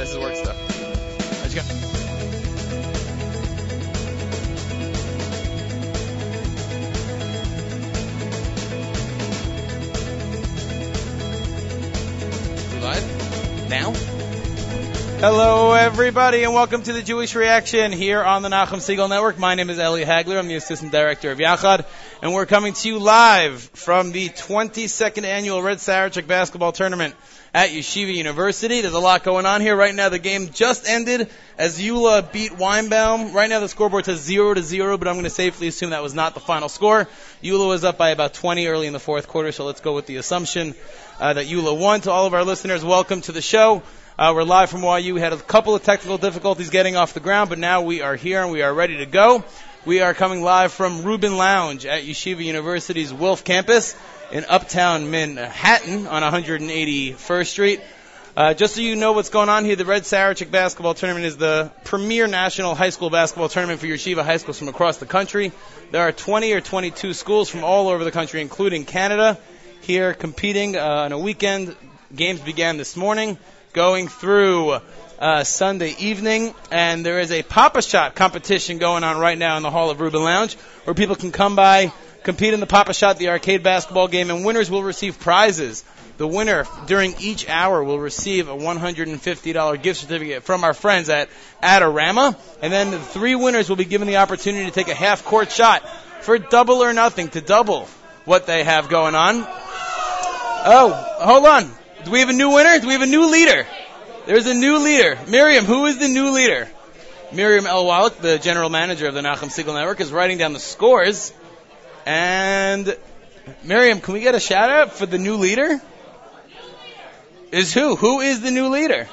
this is work stuff. I just got- live now. Hello, everybody, and welcome to the Jewish Reaction here on the Nachum Segal Network. My name is Eli Hagler. I'm the assistant director of Yachad, and we're coming to you live from the 22nd annual Red Sarachek basketball tournament at Yeshiva University. There's a lot going on here. Right now, the game just ended as YULA beat Weinbaum. Right now, the scoreboard says 0 to 0, but I'm going to safely assume that was not the final score. YULA was up by about 20 early in the fourth quarter, so let's go with the assumption uh, that YULA won. To all of our listeners, welcome to the show. Uh, we're live from YU. We had a couple of technical difficulties getting off the ground, but now we are here and we are ready to go. We are coming live from Rubin Lounge at Yeshiva University's Wilf campus in Uptown Manhattan on 181st Street. Uh, just so you know what's going on here, the Red Sarachek basketball tournament is the premier national high school basketball tournament for Yeshiva high schools from across the country. There are 20 or 22 schools from all over the country, including Canada, here competing uh, on a weekend. Games began this morning going through uh, Sunday evening, and there is a Pop-A-Shot competition going on right now in the Hall of Rubin Lounge, where people can come by, compete in the Pop-A-Shot, the arcade basketball game, and winners will receive prizes. The winner during each hour will receive a $150 gift certificate from our friends at Adorama, and then the three winners will be given the opportunity to take a half court shot for double or nothing to double what they have going on. Oh, hold on. Do we have a new winner? Do we have a new leader? There's a new leader. Miriam, who is the new leader? Miriam. Wallach, the general manager of the Nachum Segal Network, is writing down the scores. And Miriam, can we get a shout out for the new leader? Is who? Who is the new leader?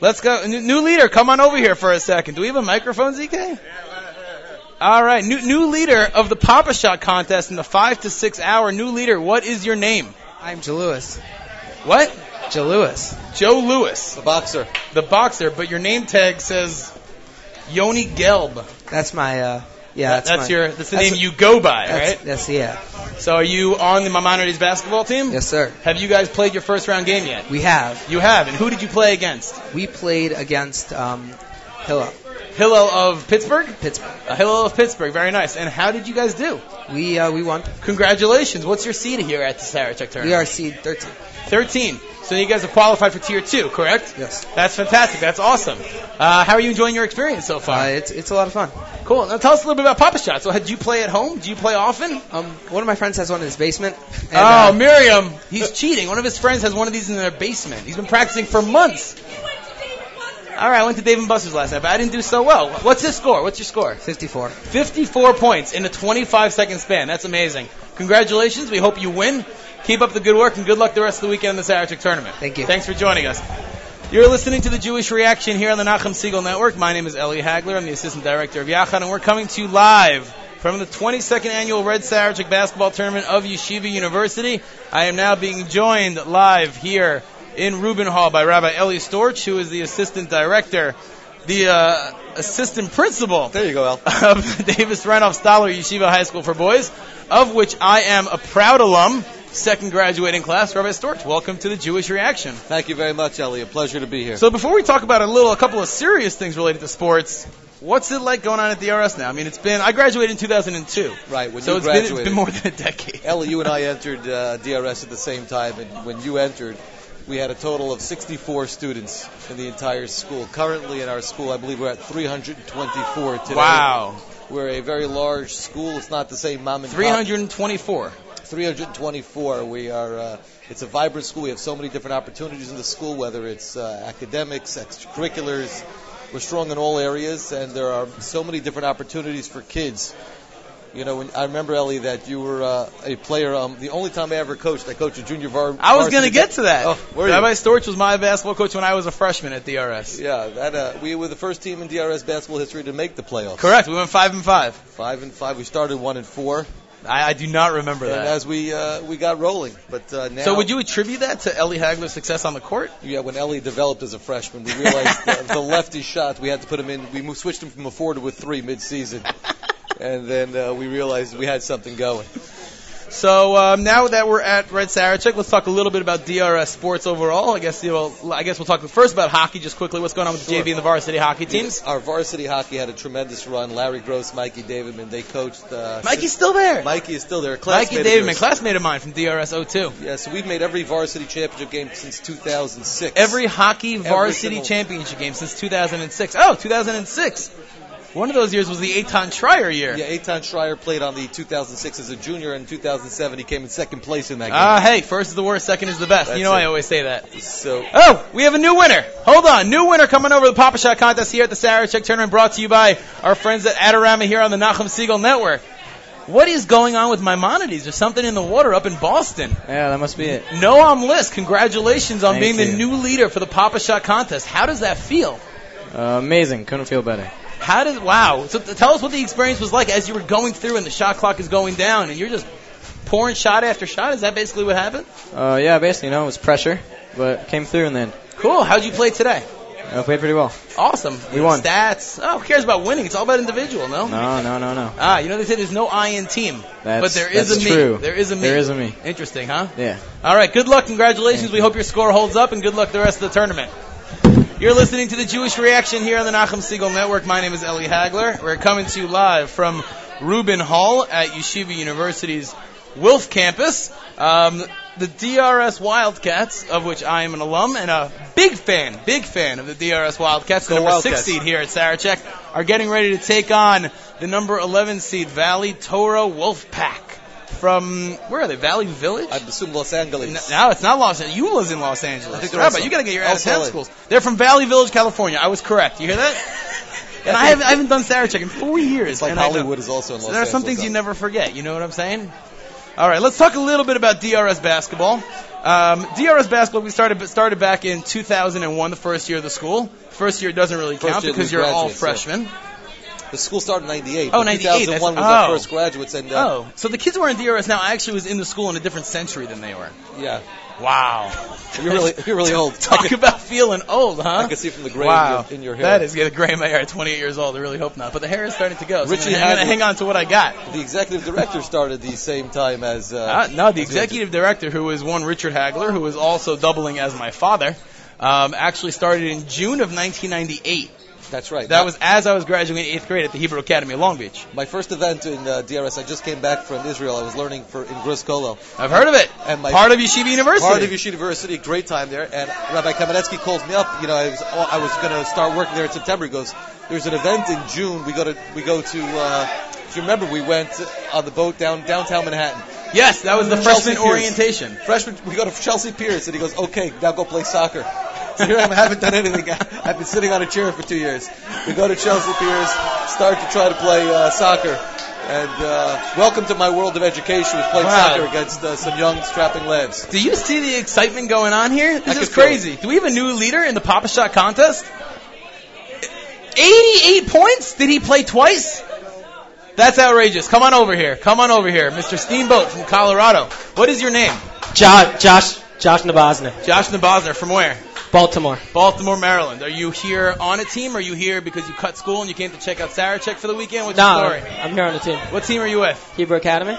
Let's go. New leader, come on over here for a second. Do we have a microphone, ZK? All right, new new leader of the Pop-A-Shot contest in the five to six hour. New leader, what is your name? I'm Joe Lewis. What? Joe Lewis. Joe Lewis, The boxer. the boxer, but your name tag says Yoni Gelb. That's my, uh, yeah, That- that's, that's my, your that's the that's name you go by, that's, right? That's, yeah. So are you on the Maimonides basketball team? Yes, sir. Have you guys played your first round game yet? We have. You have, and who did you play against? We played against, um, Hillel, Hillel of Pittsburgh. Pittsburgh. Uh, Hillel of Pittsburgh, very nice. And how did you guys do? We, uh, we won. Congratulations. What's your seed here at the Sarachek tournament? We are seed 13. 13. So you guys have qualified for tier two, correct? Yes. That's fantastic. That's awesome. Uh, how are you enjoying your experience so Uh, far? it's, it's a lot of fun. cool. Now tell us a little bit about Pop-A-Shot. So do you play at home? Do you play often? Um, one of my friends has one in his basement. And, oh, uh, Miriam, he's cheating. One of his friends has one of these in their basement. He's been practicing for months. All right, I went to Dave and Buster's last night, but I didn't do so well. What's his score? What's your score? 54. 54 points in a 25 second span. That's amazing. Congratulations. We hope you win. Keep up the good work and good luck the rest of the weekend in the Sarachek tournament. Thank you. Thanks for joining us. You're listening to the Jewish Reaction here on the Nachum Segal Network. My name is Eli Hagler. I'm the assistant director of Yachad, and we're coming to you live from the 22nd annual Red Sarachek basketball tournament of Yeshiva University. I am now being joined live here in Rubin Hall by Rabbi Eli Storch, who is the assistant director, the uh, assistant principal There you go, Al. of Davis Renov Stahler Yeshiva High School for Boys, of which I am a proud alum, second graduating class. Rabbi Storch, welcome to the Jewish Reaction. Thank you very much, Ellie. A pleasure to be here. So before we talk about a little, a couple of serious things related to sports, what's it like going on at the RS now? I mean, it's been I graduated in 2002, right, when so you it's been, it's graduated, been more than a decade. Ellie, you and I entered uh, DRS at the same time, and when you entered, we had a total of 64 students in the entire school. Currently, in our school, I believe we're at 324 today. Wow, We're a very large school. It's not the same mom and pop. 324. 324. We are. Uh, it's a vibrant school. We have so many different opportunities in the school, whether it's uh, academics, extracurriculars. We're strong in all areas, and there are so many different opportunities for kids. You know, when, I remember Ellie that you were uh, a player. Um, the only time I ever coached, I coached a junior var. I was going to get to that. Oh, you? Rabbi Storch was my basketball coach when I was a freshman at DRS. Yeah, that uh, we were the first team in DRS basketball history to make the playoffs. Correct. We went five and five. Five and five. We started one and four, I, I do not remember and that. as we uh, we got rolling. But uh, now, So would you attribute that to Ellie Hagler's success on the court? Yeah, when Ellie developed as a freshman, we realized the, the lefty shot. We had to put him in. We moved, switched him from a four to a three mid-season, and then uh, we realized we had something going. So um, now that we're at Red Sarachek, let's talk a little bit about DRS sports overall. I guess you know, I guess we'll talk first about hockey just quickly. What's going on with the Sure. JV and the varsity hockey teams? Our varsity hockey had a tremendous run. Larry Gross, Mikey Davidman, they coached. Uh, Mikey's still there. Mikey is still there. Mikey Davidman, classmate of mine from DRS 02. Yeah, so we've made every varsity championship game since 2006. Every hockey varsity single- championship game since 2006. Oh, 2006. One of those years was the Eitan Schreier year. Yeah, Eitan Schreier played on the 2006 as a junior. And in 2007, he came in second place in that game. Ah, hey, first is the worst, second is the best. That's you know it. I always say that. so Oh, we have a new winner. Hold on. New winner coming over the Pop-A-Shot contest here at the Sarachek tournament brought to you by our friends at Adorama here on the Nachum Segal Network. What is going on with Maimonides? There's something in the water up in Boston. Yeah, that must be it. Noam List, congratulations on Thank being the new leader for the Pop-A-Shot contest. How does that feel? Uh, amazing. Couldn't feel better. How did wow? So tell us what the experience was like as you were going through and the shot clock is going down and you're just pouring shot after shot. Is that basically what happened? Uh, yeah, basically, you know, it was pressure, but came through in the end. Cool. How'd you play today? I played pretty well. Awesome. We won. Stats. Oh, who cares about winning? It's all about individual, no? No, no, no, no. Ah, you know they say there's no I in team, That's, but there is that's a me. true. There is a me. There is a me. Interesting, huh? Yeah. All right. Good luck. Congratulations. Thank We you. hope your score holds up, and good luck the rest of the tournament. You're listening to the Jewish Reaction here on the Nachum Segal Network. My name is Eli Hagler. We're coming to you live from Rubin Hall at Yeshiva University's Wilf campus. Um, the DRS Wildcats, of which I am an alum and a big fan, big fan of the DRS Wildcats, the number Wildcats. six seed here at Sarachek, are getting ready to take on the number 11 seed Valley Torah Wolfpack from where are they? Valley Village. I assume Los Angeles. No, it's not Los Angeles. You was in Los Angeles. I think they're Rabbi, you got to get your out of town schools. They're from Valley Village, California. I was correct. You hear that? And I haven't, I haven't done Sarachek in four years. It's like and I know- Hollywood is also in So Los there are Angeles. some things you never forget. You know what I'm saying? All right, let's talk a little bit about DRS basketball. Um, DRS basketball we started started back in 2001, the first year of the school. First year doesn't really count because you're all freshmen. yeah. The school started in '98. Oh, but 98, 2001 was that's- our oh. first graduates, and uh, Oh, so the kids who are in DRS now I actually was in the school in a different century than they were. yeah, Wow. you're really you're really old. Talk about feeling old, huh? I can see from the gray wow. in, your, in your hair. That is getting gray in my hair at 28 years old. I really hope not. But the hair is starting to go. So Richie I'm going to hang on to what I got. the executive director started the same time as. Uh, Uh, no, the executive director, who is one Richard Hagler, who is also doubling as my father, um, actually started in June of 1998. That's right. That was as I was graduating eighth grade at the Hebrew Academy of Long Beach. my first event in uh, DRS. I just came back from Israel. I was learning for in Gruss Kollel. I've heard of it. And my Part of Yeshiva University. Part of Yeshiva University, great time there. And Rabbi Kamenetsky calls me up. You know, I was I was going to start working there in September. He goes, "There's an event in June. We go to we go to. Uh, if you remember, we went on the boat down downtown Manhattan. yes, that was the Chelsea freshman Piers. orientation. Freshman, we go to Chelsea Piers, and he goes, "Okay, now go play soccer." So I haven't done anything. I've been sitting on a chair for two years. We go to Chelsea Piers, start to try to play uh, soccer. And uh, welcome to my world of education. Was playing Wow. soccer against uh, some young strapping lads. Do you see the excitement going on here? This I is crazy. Do we have a new leader in the Pop-A-Shot contest? 88 points? Did he play twice? That's outrageous. Come on over here. Come on over here. Mr. Steamboat from Colorado. What is your name? Josh, Josh, Josh Nabosner, Josh Nabosner. From where? Baltimore. Baltimore, Maryland. Are you here on a team or are you here because you cut school and you came to check out Sarachek for the weekend? What's No, your story? I'm here on the team. What team are you with? Hebrew Academy.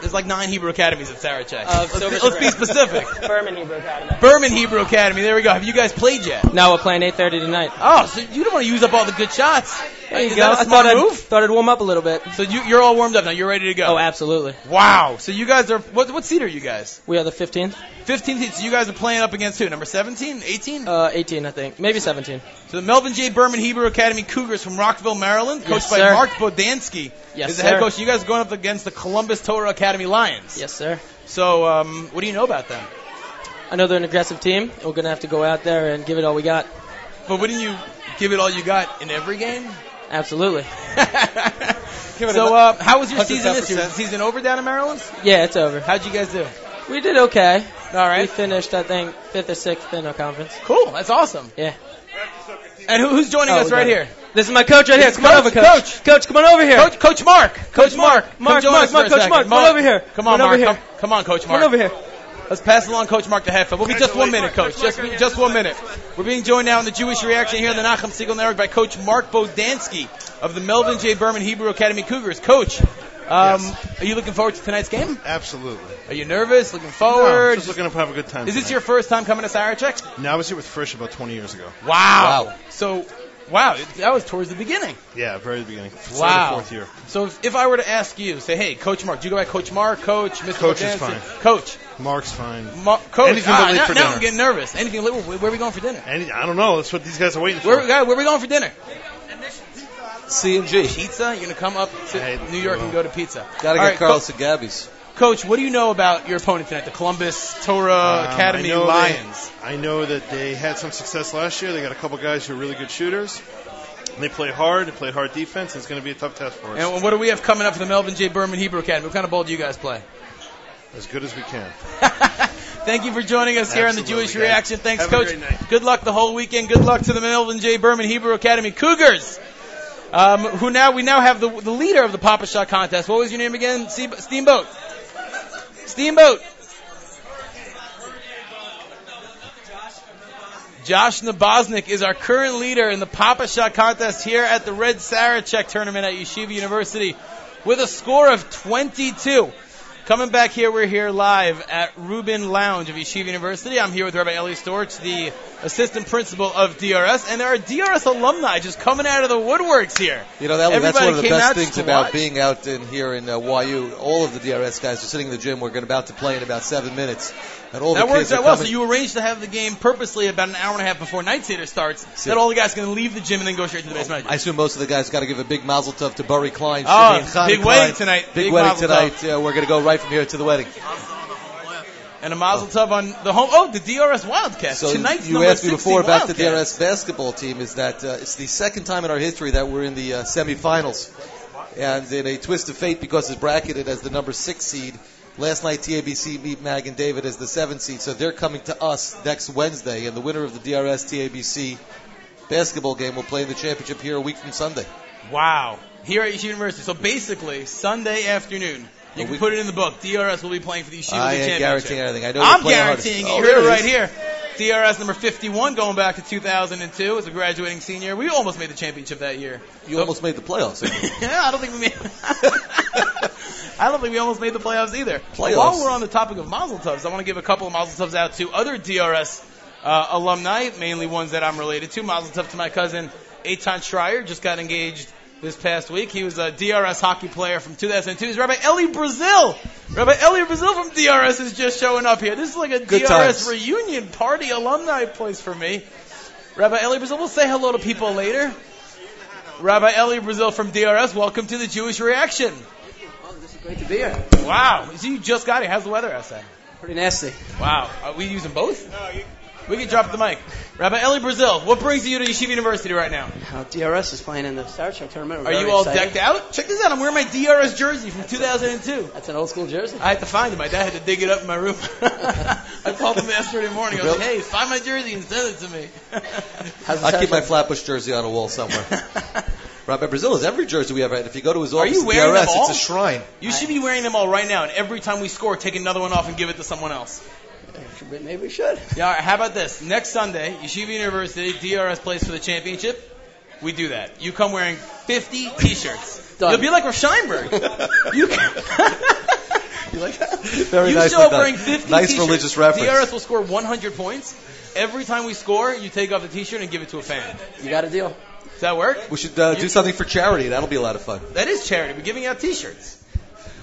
There's like nine Hebrew academies at Sarachek. Uh, let's, Silver be, let's be specific. Berman Hebrew Academy. Berman Hebrew Academy. There we go. Have you guys played yet? Now we're playing 8:30 tonight. Oh, so you don't want to use up all the good shots. There you Is go. that a I smart thought I'd, move? thought I'd warm up a little bit. So you, you're all warmed up now. You're ready to go. Oh, absolutely. wow. So you guys are what? What seed are you guys? We are the 15th, 15 seed. So you guys are playing up against who? Number 17, 18. uh, 18, I think, maybe 17. so the Melvin J. Berman Hebrew Academy Cougars from Rockville, Maryland, coached Yes, by sir. Mark Bodansky. Yes, is the head sir. coach. You guys are going up against the Columbus Torah Academy Lions. Yes, sir. So um, what do you know about them? I know they're an aggressive team. We're gonna have to go out there and give it all we got. But wouldn't you give it all you got in every game? Absolutely. So uh, how was your season this year? 110%. Was the season over down in Maryland? Yeah, it's over. How'd you guys do? We did okay. All right. We finished, I think, fifth or sixth in our conference. Cool. That's awesome. Yeah. And who, who's joining Oh, us right here? it. This is my coach right here. This Come on over, Coach. coach. Coach, come on over here. Coach, Coach Mark. Coach Mark. Come Mark, join Mark, us for Mark, a Coach second. Mark, come on over here. Come on, Come on Mark. over Come, here. come on, Coach Mark. Come on over here. Let's pass along Coach Mark to Heffa. We'll be just one minute, Coach. Just just one minute. We're being joined now in the Jewish reaction here in the Nachum Segal Network by Coach Mark Bodansky of the Melvin J. Berman Hebrew Academy Cougars. Coach, Um, Yes. Are you looking forward to tonight's game? Absolutely. Are you nervous? Looking No, forward? just looking to have a good time. Is this your first time coming to Sarachek? No, I was here with Frisch about 20 years ago. Wow. Wow. So, wow, that was towards the beginning. Yeah, very beginning. Third or Wow. Fourth year. So if, if I were to ask you, say, hey, Coach Mark, do you go by Coach Mark, Coach, Mr. Coach is fine. Coach, Mark's fine. Mar- Coach. Anything ah, but late now, for now dinner. I'm getting nervous. Anything? Where, where are we going for dinner? Any, I don't know. That's what these guys are waiting for. Where, guy, where are we going for dinner? C and G. Pizza? You're gonna come up to Hey, New York and go to pizza. Gotta All get right, Carlos and Gabby's. Co- Coach, what do you know about your opponent tonight? The Columbus Torah Um, Academy I Lions. They, I know that they had some success last year. They got a couple guys who are really good shooters. They play hard. They play hard defense. It's going to be a tough test for us. And what do we have coming up for the Melvin J. Berman Hebrew Academy? What kind of ball do you guys play? as good as we can. Thank you for joining us here on the Jewish guys. Reaction. Thanks, Have a Coach. great night. Good luck the whole weekend. Good luck to the Melvin J. Berman Hebrew Academy Cougars, um, who now we now have the, the leader of the Pop-A-Shot contest. What was your name again? Steamboat. Steamboat. Josh Naboznik is our current leader in the Pop-A-Shot contest here at the Red Sarachek tournament at Yeshiva University with a score of 22. Coming back here, we're here live at Rubin Lounge of Yeshiva University. I'm here with Rabbi Eli Storch, the assistant principal of DRS, and there are DRS alumni just coming out of the woodworks here. You know, that, that's Everybody one of the best things about watch. being out in here in uh, YU. All of the DRS guys are sitting in the gym. We're going about to play in about seven minutes, and all That works out well. So you arranged to have the game purposely about an hour and a half before Night Seder starts. See. That all the guys can leave the gym and then go straight to the beis medrash. I assume most of the guys got to give a big mazel tov to Barry Klein. Oh, Shimmy, and big Klein. wedding tonight. Big, Big wedding tonight. Uh, we're going to go right from here to the wedding. And a mazel tov on the home. Oh, the DRS Wildcats. So Tonight's you asked me before about the DRS basketball team. Is that uh, it's the second time in our history that we're in the uh, semifinals, and in a twist of fate because it's bracketed as the number six seed. Last night TABC beat Magen David as the seventh seed, so they're coming to us next Wednesday, and the winner of the DRS TABC basketball game will play in the championship here a week from Sunday. Wow. Here at Yeshiva University. So basically, Sunday afternoon, you can put it in the book. DRS will be playing for the Yeshiva I ain't championship. guaranteeing anything. I know I'm they're playing hard. guaranteeing Oh, it. there Here, it right here. DRS number 51, going back to 2002 as a graduating senior. We almost made the championship that year. You So- almost made the playoffs. yeah, I don't think we made. I don't think we almost made the playoffs either. Playoffs. While we're on the topic of Mazel Tovs, I want to give a couple of Mazel Tovs out to other DRS uh, alumni, mainly ones that I'm related to. Mazel Tov to my cousin Eitan Schreier, just got engaged this past week. He was a DRS hockey player from 2002. He's Rabbi Eli Brazil. Rabbi Eli Brazil from DRS is just showing up here. This is like a Good DRS times. reunion party alumni place for me. Rabbi Eli Brazil, we'll say hello to people later. Rabbi Eli Brazil from DRS, welcome to the Jewish Reaction. Is great to be here. Wow, so you just got here. How's the weather outside? Pretty nasty. Wow, are we using both? No. We can drop the mic. Rabbi Eli Brazil, what brings you to Yeshiva University right now? Uh, DRS is playing in the Sarachek tournament. We're Are you all excited. decked out? Check this out. I'm wearing my DRS jersey from 2002. That's an old school jersey. I had to find it. My dad had to dig it up in my room. I called him yesterday morning. I was like, hey, find my jersey and send it to me. I'll keep my Star Flatbush jersey on a wall somewhere. Rabbi Brazil is every jersey we have. If you go to his Are office you at wearing DRS, them all? it's a shrine. You should be wearing them all right now, and every time we score, take another one off and give it to someone else. Maybe we should. Yeah, all right, how about this? Next Sunday, Yeshiva University, DRS plays for the championship. We do that. You come wearing 50 t-shirts. Done. You'll be like Rav Scheinberg. you you like that? Very you nicely show up done. wearing 50 Nice t-shirts. religious reference. DRS will score 100 points. Every time we score, you take off the t-shirt and give it to a fan. You got a deal. Does that work? We should uh, do something for charity. That'll be a lot of fun. That is charity. We're giving out t-shirts.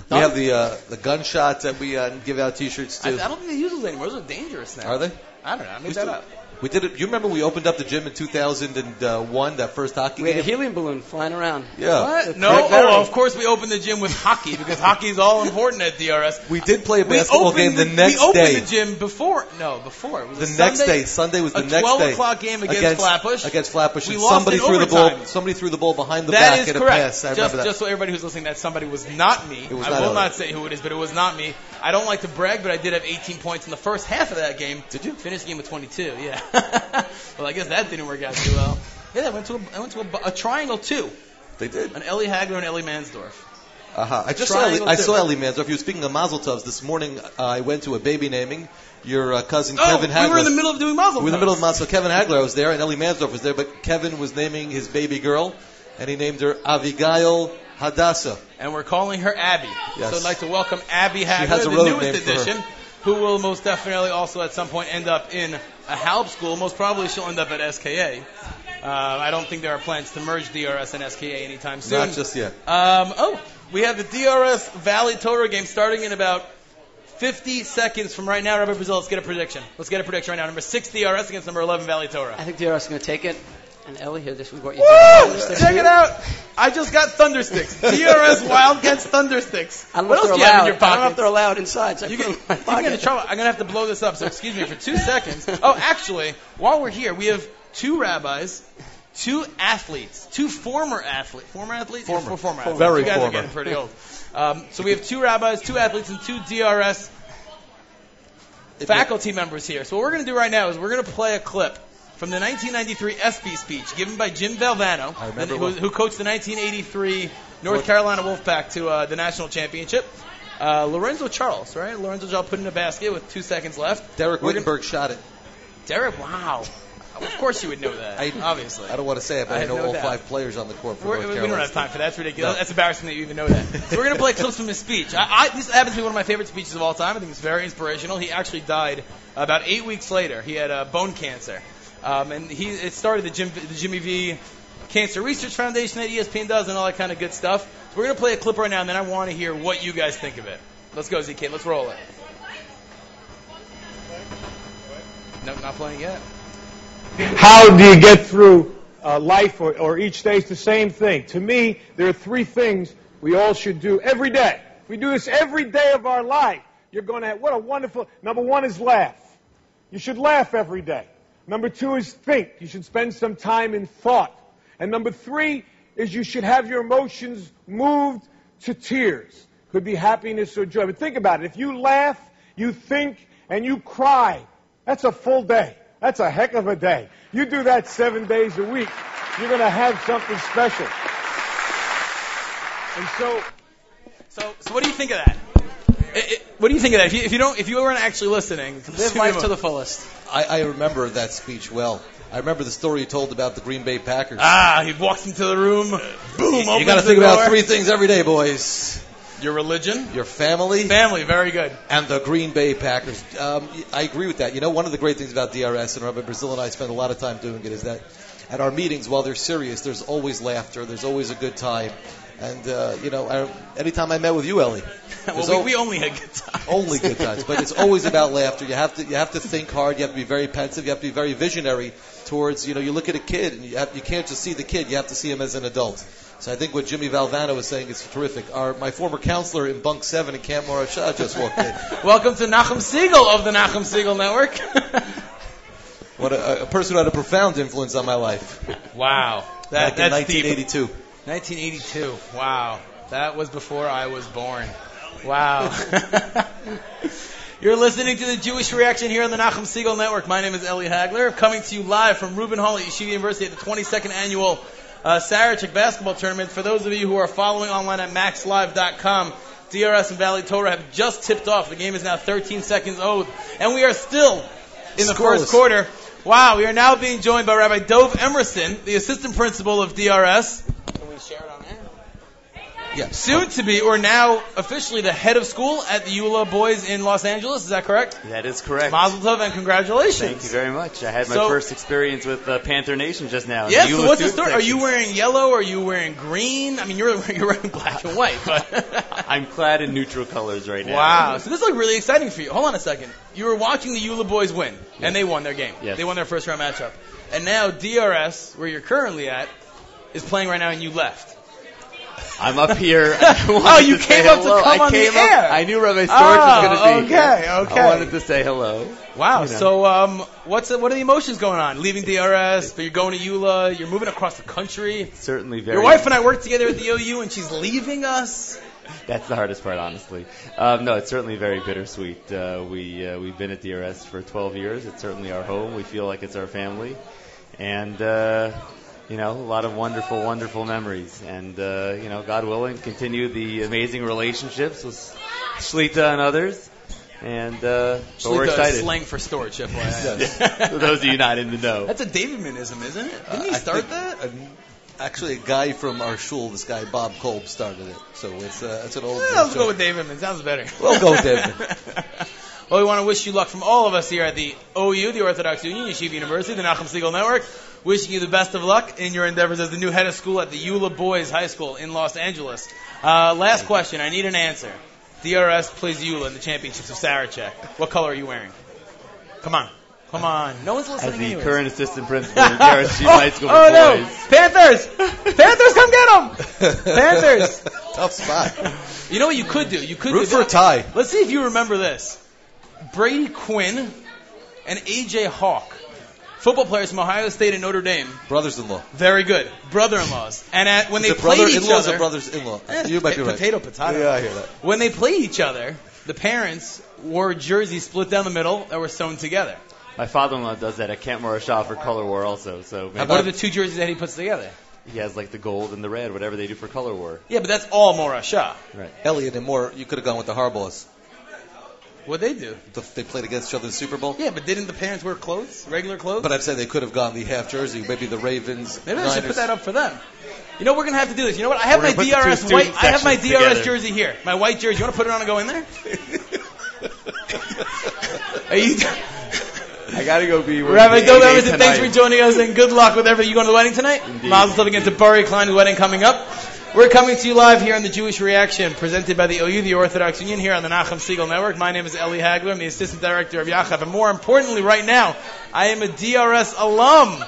We have the uh, the gunshots that we uh, give out T-shirts I, to. I don't think they use those anymore. Those are dangerous now. Are they? I don't know. I made Used that to- up. We did it. You remember we opened up the gym in 2001, that first hockey game? We had a helium balloon flying around. Yeah. What? No. Craig Berry. Oh, of course we opened the gym with hockey because hockey is all important at DRS. We did play a basketball game the, next day. we opened day. the gym before. No, before. It was the a next Sunday, day, Sunday was the a next 12 o'clock game against Flatbush. Against Flatbush, We and lost somebody in threw the ball. Somebody threw the ball behind the That back is at a correct. pass. I just, remember that. just so everybody who's listening, that somebody was not me. It was I not will Ellie. not say who it is, but it was not me. I don't like to brag, but I did have 18 points in the first half of that game. Did you? Finished the game with 22. Yeah. well, I guess that didn't work out too well. Yeah, I went to a, I went to a, a triangle two, They did. an Ellie Hagler and Ellie Mansdorf. Uh-huh. I just saw Ellie, I saw Ellie Mansdorf. He was speaking of Mazel Tovs this morning. Uh, I went to a baby naming. Your uh, cousin Oh, Kevin Hagler. we were in the middle of doing Mazel We were in the middle of Mazel. Kevin Hagler was there, and Ellie Mansdorf was there, but Kevin was naming his baby girl, and he named her Abigail Hadassah. And we're calling her Abby. Yes. So I'd like to welcome Abby Hagler, has a the newest named for addition, who will most definitely also at some point end up in a HALB school. Most probably she'll end up at SKA. Uh, I don't think there are plans to merge DRS and SKA anytime soon. Not just yet. Um, oh, we have the DRS Valley Torah game starting in about 50 seconds from right now. Rabbi Brazil, let's get a prediction. Let's get a prediction right now. Number 6 DRS against number 11 Valley Torah. I think DRS is going to take it. And Ellie here, this is what you did. Check it out. I just got thundersticks. DRS Wildcats thundersticks. I don't know What if else they're do you have in allowed. your I don't know if they're allowed inside. So You put can, them in my you get in pocket. trouble. I'm gonna have to blow this up. So excuse me for two seconds. Oh, actually, while we're here, we have two rabbis, two athletes, two former athletes, former athletes, Former. Or former athletes. Very you guys former. are getting pretty old. Um, so we have two rabbis, two athletes, and two DRS faculty members here. So what we're gonna do right now is we're gonna play a clip. From the 1993 ESPY speech given by Jim Valvano, who, who coached the 1983 North Carolina Wolfpack to uh, the national championship. Uh, Lorenzo Charles, right? Lorenzo Charles put in a basket with two seconds left. Derek gonna- Whittenburg shot it. Derek, wow. Of course you would know that. I- obviously. I don't want to say it, but I I, know no all five players on the court for We're, North we Carolina. don't have time for that. That's ridiculous. No. That's embarrassing that you even know that. so we're going to play clips from his speech. I, I, this happens to be one of my favorite speeches of all time. I think it's very inspirational. He actually died about eight weeks later. He had uh, bone cancer. Um, and he it started the, Jim, the Jimmy V Cancer Research Foundation that ESPN does and all that kind of good stuff. So we're going to play a clip right now, and then I want to hear what you guys think of it. Let's go, ZK. Let's roll it. No, not playing yet. How do you get through uh, life or, or each day? It's the same thing. To me, there are three things we all should do every day. If we do this every day of our life, you're going to have, what a wonderful, number one is laugh. You should laugh every day. Number two is think. You should spend some time in thought. And number three is you should have your emotions moved to tears. Could be happiness or joy. But think about it. If you laugh, you think, and you cry, that's a full day. That's a heck of a day. You do that seven days a week, you're going to have something special. And so, So, so what do you think of that? It, it, what do you think of that? If you, if you don't, if you weren't actually listening, Live life to the fullest. I, I remember that speech well. I remember the story you told about the Green Bay Packers. Ah, he walks into the room. Boom. you opens got to the think about three things every day, boys: Your religion, your family, family. Very good. and the Green Bay Packers. Um, I agree with that. You know, one of the great things about DRS, and Rabbi Brazil and I spend a lot of time doing it, is that at our meetings, while they're serious, there's always laughter. There's always a good time. And uh, you know, I, anytime I met with you, Ellie, well, we, al- we only had good times. only good times. But it's always about laughter. You have to you have to think hard. You have to be very pensive. You have to be very visionary towards you know you look at a kid and you have, you can't just see the kid. You have to see him as an adult. So I think what Jimmy Valvano was saying is terrific. Our my former counselor in Bunk Seven in Camp Morashah just walked in. Welcome to Nachum Segal of the Nachum Segal Network. What a, a person who had a profound influence on my life. wow, that, Back in that's deep. 1982. 1982. Wow, that was before I was born. Wow. You're listening to the Jewish Reaction here on the Nachum Segal Network. My name is Eli Hagler, coming to you live from Rubin Hall at Yeshiva University at the 22nd annual uh, Sarachek basketball tournament. For those of you who are following online at maxlive.com, DRS and Valley Torah have just tipped off. The game is now 13 seconds old, and we are still in the first quarter. Wow, we are now being joined by Rabbi Dov Emerson, the assistant principal of DRS. Can we share it on there? Yeah. Soon to be, or now officially the head of school at the YULA Boys in Los Angeles. Is that correct? That is correct. Mazel tov and congratulations. Thank you very much. I had my So- first experience with uh, Panther Nation just now. Yes. So what's the student story? Are you wearing yellow? Are you wearing green? I mean, you're you're wearing black and white, but I'm clad in neutral colors right now. wow. So this is like really exciting for you. Hold on a second. You were watching the YULA Boys win, and they won their game. Yes. They won their first round matchup, and now DRS, where you're currently at, is playing right now, and you left. I'm up here. Oh, you came up to come I on the up- air. I knew Rabbi Storch Oh, was going to be okay, here. okay. I wanted to say hello. Wow. You know. So, um, what's the, what are the emotions going on? Leaving DRS, but you're going to YULA. You're moving across the country. Certainly very. Your wife and I work together at the OU, and she's leaving us. That's the hardest part, honestly. Um, no, it's certainly very bittersweet. Uh, we uh, we've been at DRS for 12 years. It's certainly our home. We feel like it's our family, and uh, you know, a lot of wonderful, wonderful memories. And uh, you know, God willing, continue the amazing relationships with Shlita and others. And uh, but we're Shlita is excited. Slang for storage, FYI. For those of you not in the know. That's a Davidmanism, isn't it? Didn't he start think- that? uh, Actually, a guy from our shul, this guy Bob Kolb, started it. So it's uh, it's an old. Yeah, let's go with David. It sounds better. We'll go with David. well, we want to wish you luck from all of us here at the OU, the Orthodox Union, Yeshiva University, the Nachum Segal Network. Wishing you the best of luck in your endeavors as the new head of school at the YULA Boys High School in Los Angeles. Uh, last question. I need an answer. DRS plays YULA in the championships of Sarachek. What color are you wearing? Come on. Come on. No one's listening As the anyways. current assistant principal in DRS Chief High School oh for no! boys. Panthers! Panthers, come get them! Panthers! Tough spot. You know what you could do? You could Root do for a tie. Let's see if you remember this. Brady Quinn and AJ Hawk, football players from Ohio State and Notre Dame. Brothers-in-law. Very good. Brother-in-laws. And at, when Is they it played each other, or brothers-in-law? Eh, you might be right. potato, potato. Yeah, I hear that. When they played each other, the parents wore jerseys split down the middle that were sewn together. My father-in-law does that at Camp Morasha for Color War also. So maybe What are the two jerseys that he puts together? he has like the gold and the red, whatever they do for Color War. Yeah, but that's all Morasha. Right. Elliot and Moore, you could have gone with the Harbaughs. What they do? The- They played against each other in the Super Bowl. Yeah, but didn't the parents wear clothes, regular clothes? But I've said they could have gone the half jersey. Maybe the Ravens. Maybe I should put that up for them. You know, we're gonna have to do this. You know what? I have We're my gonna put the two DRS white. I have my DRS together. jersey here. My white jersey. You want to put it on and go in there? Are you? I gotta go be. Rabbi with Dov Emerson, thanks for joining us and good luck with everything. You going to the wedding tonight? Indeed. Mazel tov again to Bari Klein's wedding coming up. We're coming to you live here on the Jewish Reaction, presented by the OU, the Orthodox Union, here on the Nachum Segal Network. My name is Eli Hagler. I'm the Assistant Director of Yachad. And more importantly, right now, I am a DRS alum.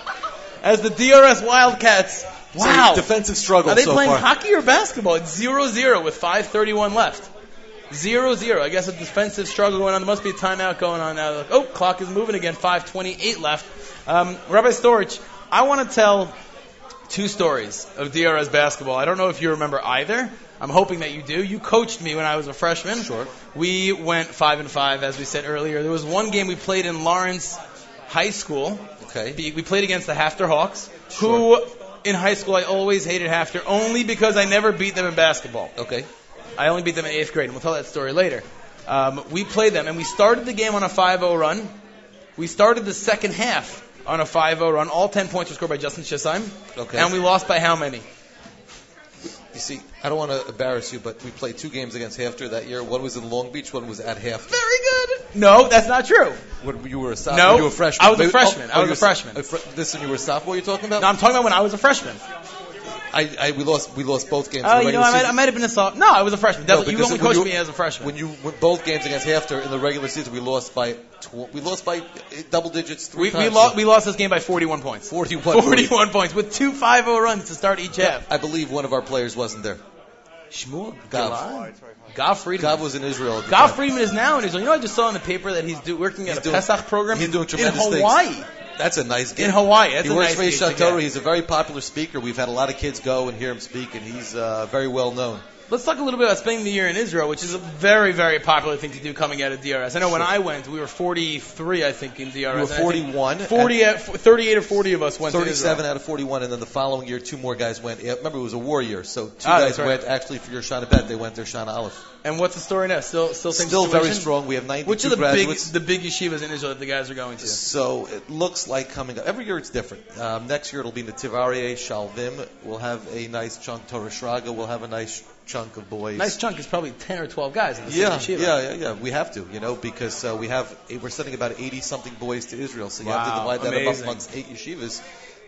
As the DRS Wildcats. So, Wow. defensive struggle Are they so playing far. hockey or basketball? It's 0-0 with 5.31 left. 0-0. I guess a defensive struggle going on. There must be a timeout going on now. Oh, clock is moving again. 5.28 left. Um, Rabbi Storch, I want to tell two stories of DRS basketball. I don't know if you remember either. I'm hoping that you do. You coached me when I was a freshman. Sure. We went 5 and 5, as we said earlier. There was one game we played in Lawrence High School. Okay. We played against the HAFTR Hawks, sure. who in high school I always hated HAFTR only because I never beat them in basketball. Okay. I only beat them in eighth grade, and we'll tell that story later. Um, we played them, and we started the game on a 5-0 run. We started the second half on a 5-0 run. All 10 points were scored by Justin Chisheim. Okay. And we lost by how many? You see, I don't want to embarrass you, but we played two games against HAFTR that year. One was in Long Beach, one was at HAFTR. Very good. No, that's not true. When you were a sophomore, No, you were a freshman. I was a freshman. I oh, was a freshman. a fr- this when you were a sophomore. You're talking about? No, I'm talking about when I was a freshman. I, I we lost we lost both games. Oh, in you know, I might, I might have been a sophomore. No, I was a freshman. No, you only when coached you- me as a freshman. When you went both games against HAFTR in the regular season, we lost by tw- we lost by uh, double digits three we, we, times. lost, we lost this game by 41 points. 41. 41 points with two 5-0 runs to start each half. I believe one of our players wasn't there. Shmuel Gav. Gav Friedman. Gav was in Israel. at Gav time. Friedman is now in Israel. You know, I just saw in the paper that he's do, working at He's a doing- Pesach program he's doing in tremendous things. That's a nice gig. In Hawaii. That's he a works nice for gig Yeshiva to Torah. get. He's a very popular speaker. We've had a lot of kids go and hear him speak, and he's uh, very well known. Let's talk a little bit about spending the year in Israel, which is a very, very popular thing to do coming out of DRS. I know when I went, we were 43, I think, in DRS. You were and 41. 40, at, 38 or 40 of us went 37 Israel. out of 41, and then the following year, two more guys went. Remember, it was a war year, so two Ah, guys right. went actually for your Shana Bet. They went their Shana Aleph. And what's the story now? Still, still, same Still very strong. We have 92 Which are the big, graduates. the big yeshivas in Israel that the guys are going to? So it looks like coming up. Every year it's different. Um, next year it'll be Netiv Aryeh, Shaalvim. We'll have a nice chunk. Torah Shraga. We'll have a nice chunk of boys. Nice chunk is probably 10 or 12 guys in the Yeah, same yeshiva. yeah, yeah, yeah. We have to, you know, because uh, we have we're sending about 80 something boys to Israel. So you have to divide that up amazing. amongst eight yeshivas.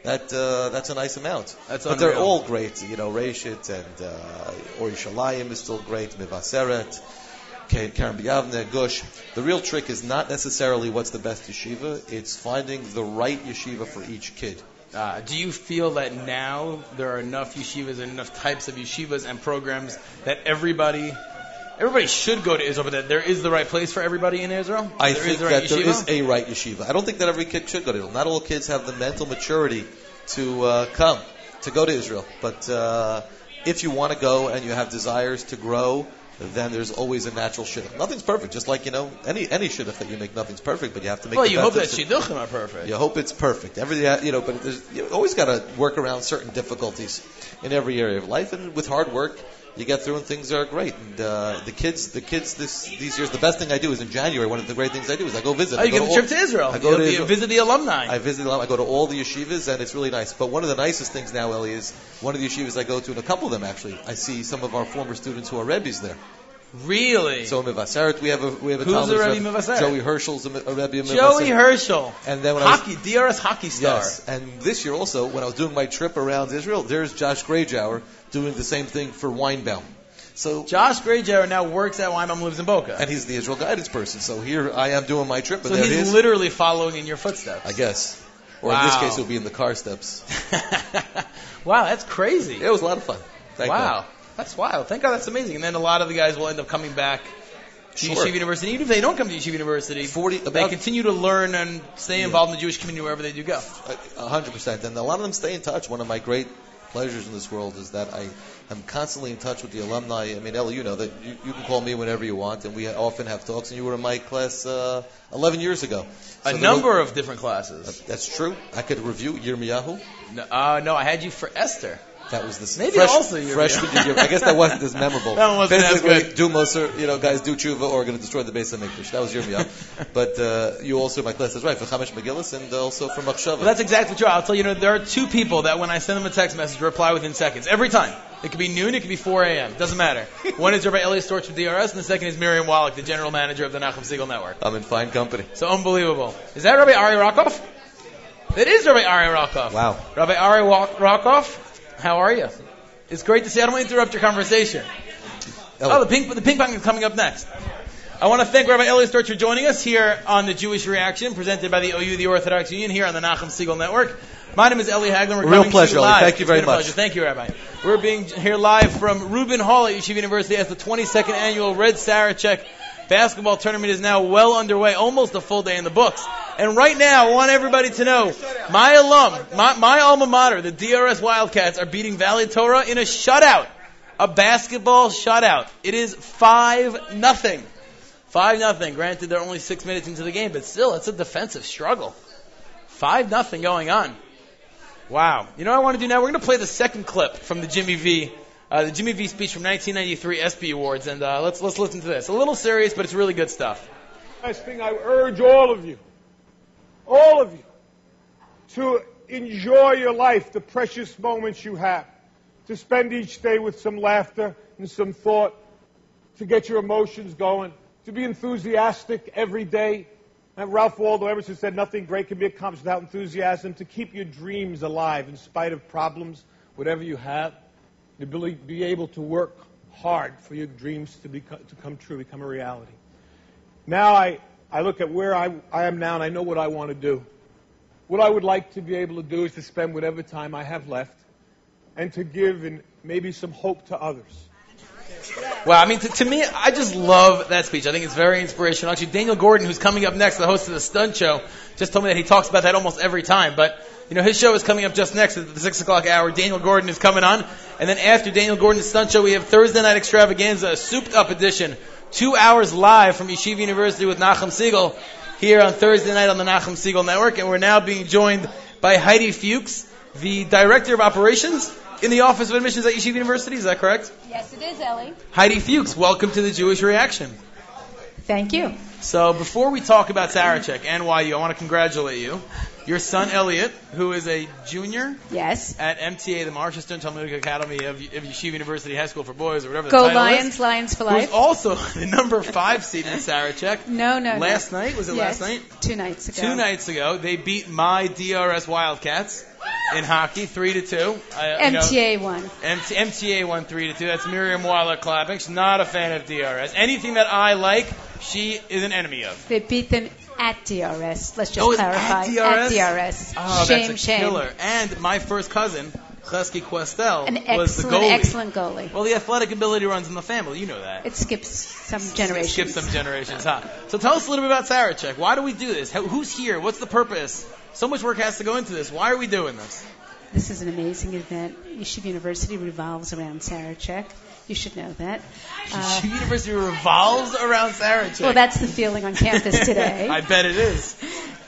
That uh, that's a nice amount. That's but they're all great. You know, Reshit and uh, Ori Shalayim is still great. Mivaseret. Kerem B'Yavneh, Gush. The real trick is not necessarily what's the best yeshiva. It's finding the right yeshiva for each kid. Uh, do you feel that now there are enough yeshivas and enough types of yeshivas and programs that everybody everybody should go to Israel, but that there is the right place for everybody in Israel? I There is think the right that there yeshiva? is a right yeshiva. I don't think that every kid should go to Israel. Not all kids have the mental maturity to uh, come to go to Israel. But uh, if you want to go and you have desires to grow, then there's always a natural shidduch. Nothing's perfect. Just like you know, any any shidduch that you make, nothing's perfect. But you have to make. well, the you hope that shidduchim are perfect. You hope it's perfect. Every uh, you know, but there's, you always got to work around certain difficulties in every area of life, and with hard work, you get through and things are great. And uh, the kids, the kids this these years, the best thing I do is in January. One of the great things I do is I go visit. Oh, I you go get a trip to Israel. I go You'll to Israel. visit the alumni. I visit. I go to all the yeshivas, and it's really nice. But one of the nicest things now, Ellie, is one of the yeshivas I go to, and a couple of them actually, I see some of our former students who are rebbes there. really? So Mivaseret, we have a we have a Who's Talmud a Rebbe. Mivaseret? Joey Herschel's a, a Rebbe. of Joey Herschel. And then when I was Hockey, DRS hockey star. Yes, and this year also, when I was doing my trip around Israel, there's Josh Grayjower doing the same thing for Weinbaum. So, Josh Grayjar now works at Weinbaum, and lives in Boca. and he's the Israel guidance person. So here I am doing my trip, and so there he's it is. literally following in your footsteps. I guess, or in this case, it'll be in the car steps. wow, that's crazy. It was a lot of fun. Thank wow, that's wild. Thank God, that's amazing. And then a lot of the guys will end up coming back to Sure. Yeshiva University. Even if they don't come to Yeshiva University, Forty they continue to learn and stay Yeah. involved in the Jewish community wherever they do go. A hundred percent, and a lot of them stay in touch. One of my great pleasures in this world is that I am constantly in touch with the alumni. I mean, Ellie, you know that you, you can call me whenever you want, and we often have talks. And you were in my class uh, 11 years ago. So a number of different classes. That's true. I could review Yirmiyahu. No, uh, no, I had you for Esther. That was the Maybe fresh, also freshman year. I guess that wasn't as memorable. That wasn't as Basically, good. do Moser, you know, guys do tshuva or are going to destroy the base of Mikdash. That was your Yirmiyahu. but uh, you also my class is right for Chamesh Megillis and also for Machshava. Well, that's exactly true. I'll tell you, you know, there are two people that when I send them a text message, reply within seconds. Every time. It could be noon, it could be 4 a.m. Doesn't matter. One is Rabbi Elias Storch from DRS, and the second is Miriam Wallach, the general manager of the Nachum Segal Network. I'm in fine company. So unbelievable. Is that Rabbi Ari Rokov? It is Rabbi Ari Rokov. Wow. Rabbi Ari Wa- Rokov, how are you? It's great to see. I don't want to interrupt your conversation. Oh. oh, the ping, the ping pong is coming up next. I want to thank Rabbi Elias Storch for joining us here on the Jewish Reaction, presented by the OU, the Orthodox Union, here on the Nachum Segal Network. My name is Eli Hagler. We're Real pleasure, Eli. Thank you very much. pleasure. Thank you, Rabbi. We're being here live from Rubin Hall at Yeshiva University as the 22nd annual Red Sarachek basketball tournament is now well underway, almost a full day in the books. And right now, I want everybody to know, my alum, my, my alma mater, the DRS Wildcats, are beating Valley Torah in a shutout. A basketball shutout. It is 5 nothing. 5 nothing. Granted, they're only six minutes into the game, but still, it's a defensive struggle. 5 nothing going on. Wow. You know what I want to do now? We're going to play the second clip from the Jimmy V, uh, the Jimmy V speech from 1993 ESPY Awards, and uh, let's let's listen to this. A little serious, but it's really good stuff. Last thing I urge all of you, all of you, to enjoy your life, the precious moments you have, to spend each day with some laughter and some thought, to get your emotions going, to be enthusiastic every day. And Ralph Waldo Emerson said nothing great can be accomplished without enthusiasm, to keep your dreams alive in spite of problems, whatever you have, to be able to work hard for your dreams to, become, to come true, become a reality. Now I, I look at where I, I am now and I know what I want to do. What I would like to be able to do is to spend whatever time I have left and to give and maybe some hope to others. Wow, I mean, to, to me, I just love that speech. I think it's very inspirational. Actually, Daniel Gordon, who's coming up next, the host of the Stunt Show, just told me that he talks about that almost every time. But you know, his show is coming up just next at the six o'clock hour. Daniel Gordon is coming on, and then after Daniel Gordon's Stunt Show, we have Thursday Night Extravaganza, a souped-up edition, two hours live from Yeshiva University with Nachum Segal here on Thursday night on the Nachum Segal Network, and we're now being joined by Heidi Fuchs, the Director of Operations in the Office of Admissions at Yeshiva University. Is that correct? Yes, it is, Ellie. Heidi Fuchs, welcome to the Jewish Reaction. Thank you. So before we talk about Sarachek, NYU, I want to congratulate you. Your son Elliot, who is a junior Yes. at MTA, the Marsha Stern Talmudic Academy of, of Yeshiva University High School for Boys, or whatever the Go title Lions, is, Lions for who's life. also the number five seed in Sarachek. No, no, no. Last night was it Yes, last night? Two nights ago. Two nights ago, they beat my DRS Wildcats in hockey, three to two. I, you know, MTA won. MT, MTA won three to two. That's Miriam Wallach clapping. She's not a fan of DRS. Anything that I like, she is an enemy of. They beat them at DRS. Let's just Oh, clarify. at DRS? DRS. Oh, ah, shame, that's a shame. killer. And my first cousin, Chesky Questel, An was the excellent, goalie. excellent goalie. Well, the athletic ability runs in the family. You know that. It skips some generations. Skip some generations, huh? So tell us a little bit about Sarachek. Why do we do this? How, who's here? What's the purpose? So much work has to go into this. Why are we doing this? This is an amazing event. Yeshiva University revolves around Sarachek. You should know that. Uh, University revolves around Sarachek. well, that's the feeling on campus today. I bet it is.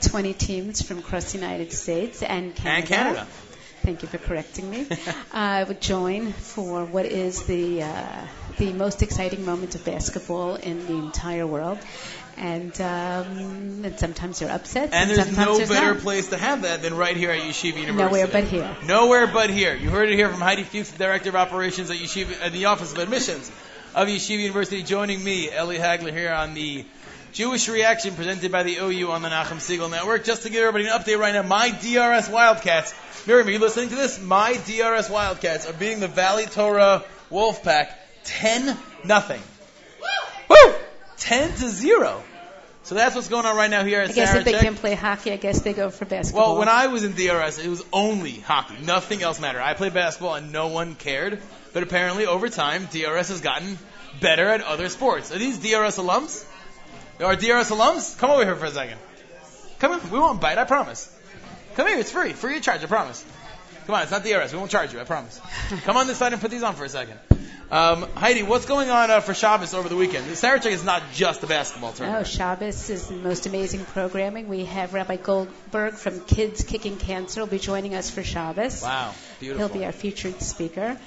20 teams from across the United States and Canada. And Canada. Thank you for correcting me. I would join for what is the uh, the most exciting moment of basketball in the entire world. And, um, and sometimes you're upset. And And, there's no there's better not. place to have that than right here at Yeshiva University. Nowhere but here. Nowhere but here. You heard it here from Heidi Fuchs, Director of Operations at Yeshiva, at the Office of Admissions of Yeshiva University, joining me, Ellie Hagler, here on the Jewish Reaction presented by the OU on the Nachum Segal Network. Just to give everybody an update right now, my DRS Wildcats, Miriam, are you listening to this? My DRS Wildcats are beating the Valley Torah Wolfpack 10 nothing. Woo! 10 to 0. So that's what's going on right now here at I guess if they can play hockey, I guess they go for basketball. Well, when I was in DRS, it was only hockey. Nothing else mattered. I played basketball and no one cared. But apparently, over time, DRS has gotten better at other sports. Are these DRS alums? Are DRS alums? Come over here for a second. Come in. We won't bite, I promise. Come here. It's free. Free of charge, I promise. Come on, it's not DRS. We won't charge you, I promise. Come on this side and put these on for a second. Um, Heidi, what's going on uh, for Shabbos over the weekend? The Sarachek is not just a basketball tournament. Oh, tournament. Shabbos is the most amazing programming. We have Rabbi Goldberg from Kids Kicking Cancer will be joining us for Shabbos. Wow, beautiful. He'll be our featured speaker.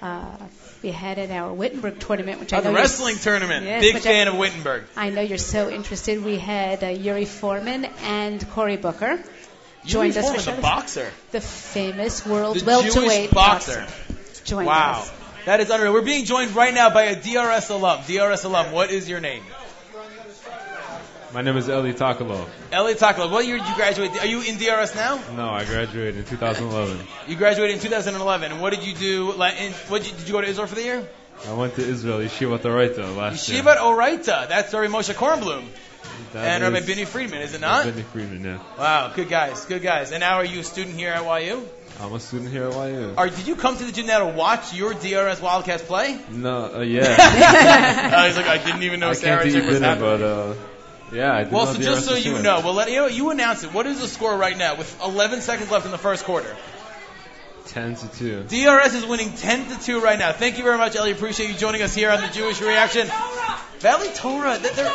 Uh, we had at our Whittenburg tournament, which I Oh, know the wrestling tournament. Yes, Big fan I, of Whittenburg. I know you're so interested. We had uh, Yuri Foreman and Cory Booker joined Yuri us for Foreman, the boxer. The famous world The welterweight Jewish boxer. joined Wow. us. That is unreal. We're being joined right now by a DRS alum. DRS alum, what is your name? My name is Eli Takalo. Ellie Takala. What year did you graduate? Are you in DRS now? No, I graduated in 2011. You graduated in 2011. And what did you do? in- What did you, did you go to Israel for the year? I went to Israel, Yeshivat Oraita last year. Yeshivat Oraita. That's Rabbi Moshe Kornblum. That and Rabbi Benny Friedman, is it not? Benny Friedman, yeah. Wow, good guys, good guys. And now are you a student here at YU? I'm a student here at YU. Or did you come to the gym now to watch your DRS Wildcats play? No, uh, yeah. I was like, I didn't even know I Sarah came to Chick was dinner, happening. but uh, yeah, I did Well, so the just so you know, well, let, you know, you announce it. What is the score right now with 11 seconds left in the first quarter? 10 to 2. DRS is winning 10 to 2 right now. Thank you very much, Ellie. Appreciate you joining us here on the Jewish Reaction. Valley Torah, they- they're,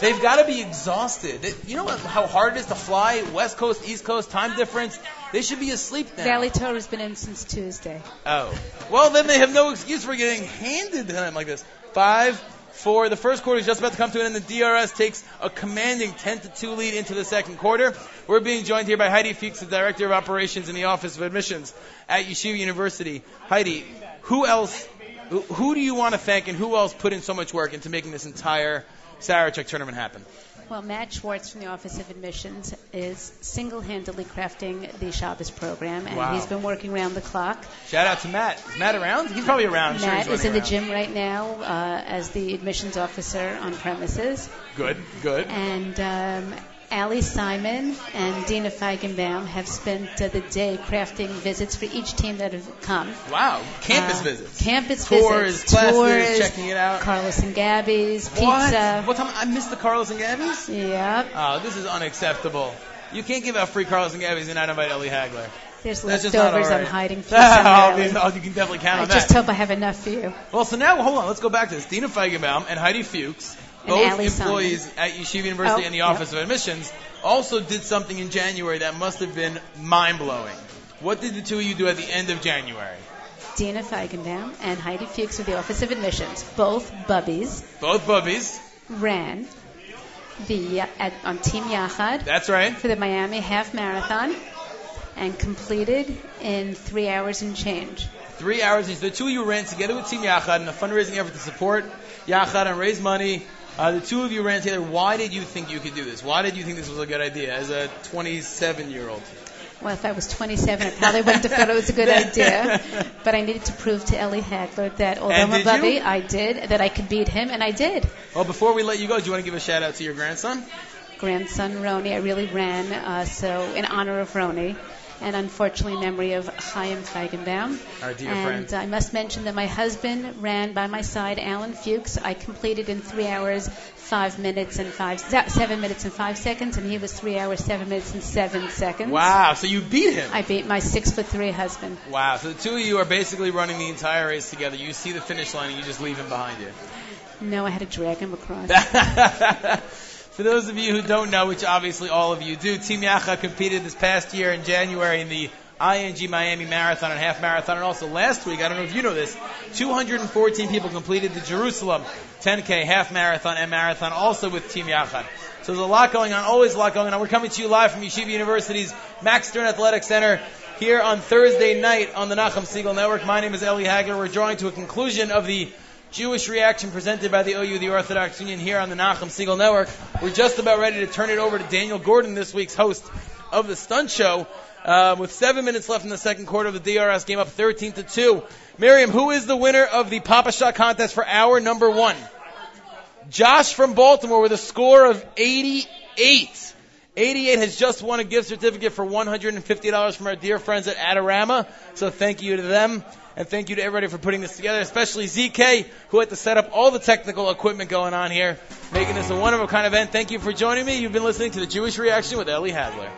they've got to be exhausted. They- you know what, how hard it is to fly West Coast, East Coast, time difference? They should be asleep now. Valley Torah's been in since Tuesday. Oh. Well, then they have no excuse for getting handed to them like this. Five, four. The first quarter is just about to come to an end. The DRS takes a commanding 10 to 2 lead into the second quarter. We're being joined here by Heidi Fuchs, the Director of Operations in the Office of Admissions at Yeshiva University. Heidi, who else, who, who do you want to thank and who else put in so much work into making this entire Sarachek tournament happen? Well, Matt Schwartz from the Office of Admissions is single-handedly crafting the Shabbos program, and Wow. he's been working around the clock. Shout out to Matt. Is Matt around? He's probably around. Sure Matt he's is in running the gym right now uh, as the admissions officer on premises, Good, good. and um, Ali Simon and Dina Feigenbaum have spent uh, the day crafting visits for each team that have come. Wow, campus Uh, visits. Campus Tours, visits, classes, tours, checking it out. Carlos and Gabby's, What? pizza. What time? I missed the Carlos and Gabby's? Yep. Oh, this is unacceptable. You can't give out free Carlos and Gabby's and not invite Ellie Hagler. There's That's leftovers all I'm hiding for Oh, you- oh, you can definitely count I on just hope I have enough for you. Well, so now, hold on. Let's go back to this. Dina Feigenbaum and Heidi Fuchs, both employees at Yeshiva University Oh, and the yep. Office of Admissions, also did something in January that must have been mind-blowing. What did the two of you do at the end of January? Dina Feigenbaum and Heidi Fuchs with the Office of Admissions, both bubbies, Both bubbies. ran the uh, at, on Team Yachad That's right. for the Miami Half Marathon and completed in three hours and change. Three hours. The two of you ran together with Team Yachad in a fundraising effort to support Yachad and raise money. Uh, the two of you ran together. Why did you think you could do this? Why did you think this was a good idea as a 27 year old? Well, if I was 27, I probably wouldn't have thought it was a good idea. But I needed to prove to Ellie Hagler that although I'm a did you? I did, that I could beat him, and I did. Well, before we let you go, do you want to give a shout out to your grandson? grandson Roni. I really ran uh, so in honor of Roni, and unfortunately memory of Chaim Feigenbaum. Our dear and friend. I must mention that my husband ran by my side, Alan Fuchs. I completed in three hours, five minutes and five, seven minutes and five seconds, and he was three hours, seven minutes and seven seconds. Wow, so you beat him. I beat my six foot three husband. Wow, so the two of you are basically running the entire race together. You see the finish line and you just leave him behind you. No, I had to drag him across. For those of you who don't know, which obviously all of you do, Team Yachad competed this past year in January in the ING Miami Marathon and Half Marathon. And also last week, I don't know if you know this, 214 people completed the Jerusalem 10K Half Marathon and Marathon, also with Team Yachad. So there's a lot going on, always a lot going on. We're coming to you live from Yeshiva University's Max Stern Athletic Center here on Thursday night on the Nachum Segal Network. My name is Eli Hagler. We're drawing to a conclusion of the Jewish reaction presented by the OU, the Orthodox Union, here on the Nachum Segal Network. We're just about ready to turn it over to Daniel Gordon, this week's host of the Stunt Show. Uh, with seven minutes left in the second quarter of the DRS game, up 13 to two. Miriam, who is the winner of the Pop-A-Shot contest for hour number one? Josh from Baltimore with a score of 88. 88 has just won a gift certificate for $150 from our dear friends at Adorama. So thank you to them. And thank you to everybody for putting this together, especially ZK, who had to set up all the technical equipment going on here, making this a one of a kind event. Thank you for joining me. You've been listening to the Jewish Reaction with Ellie Hagler.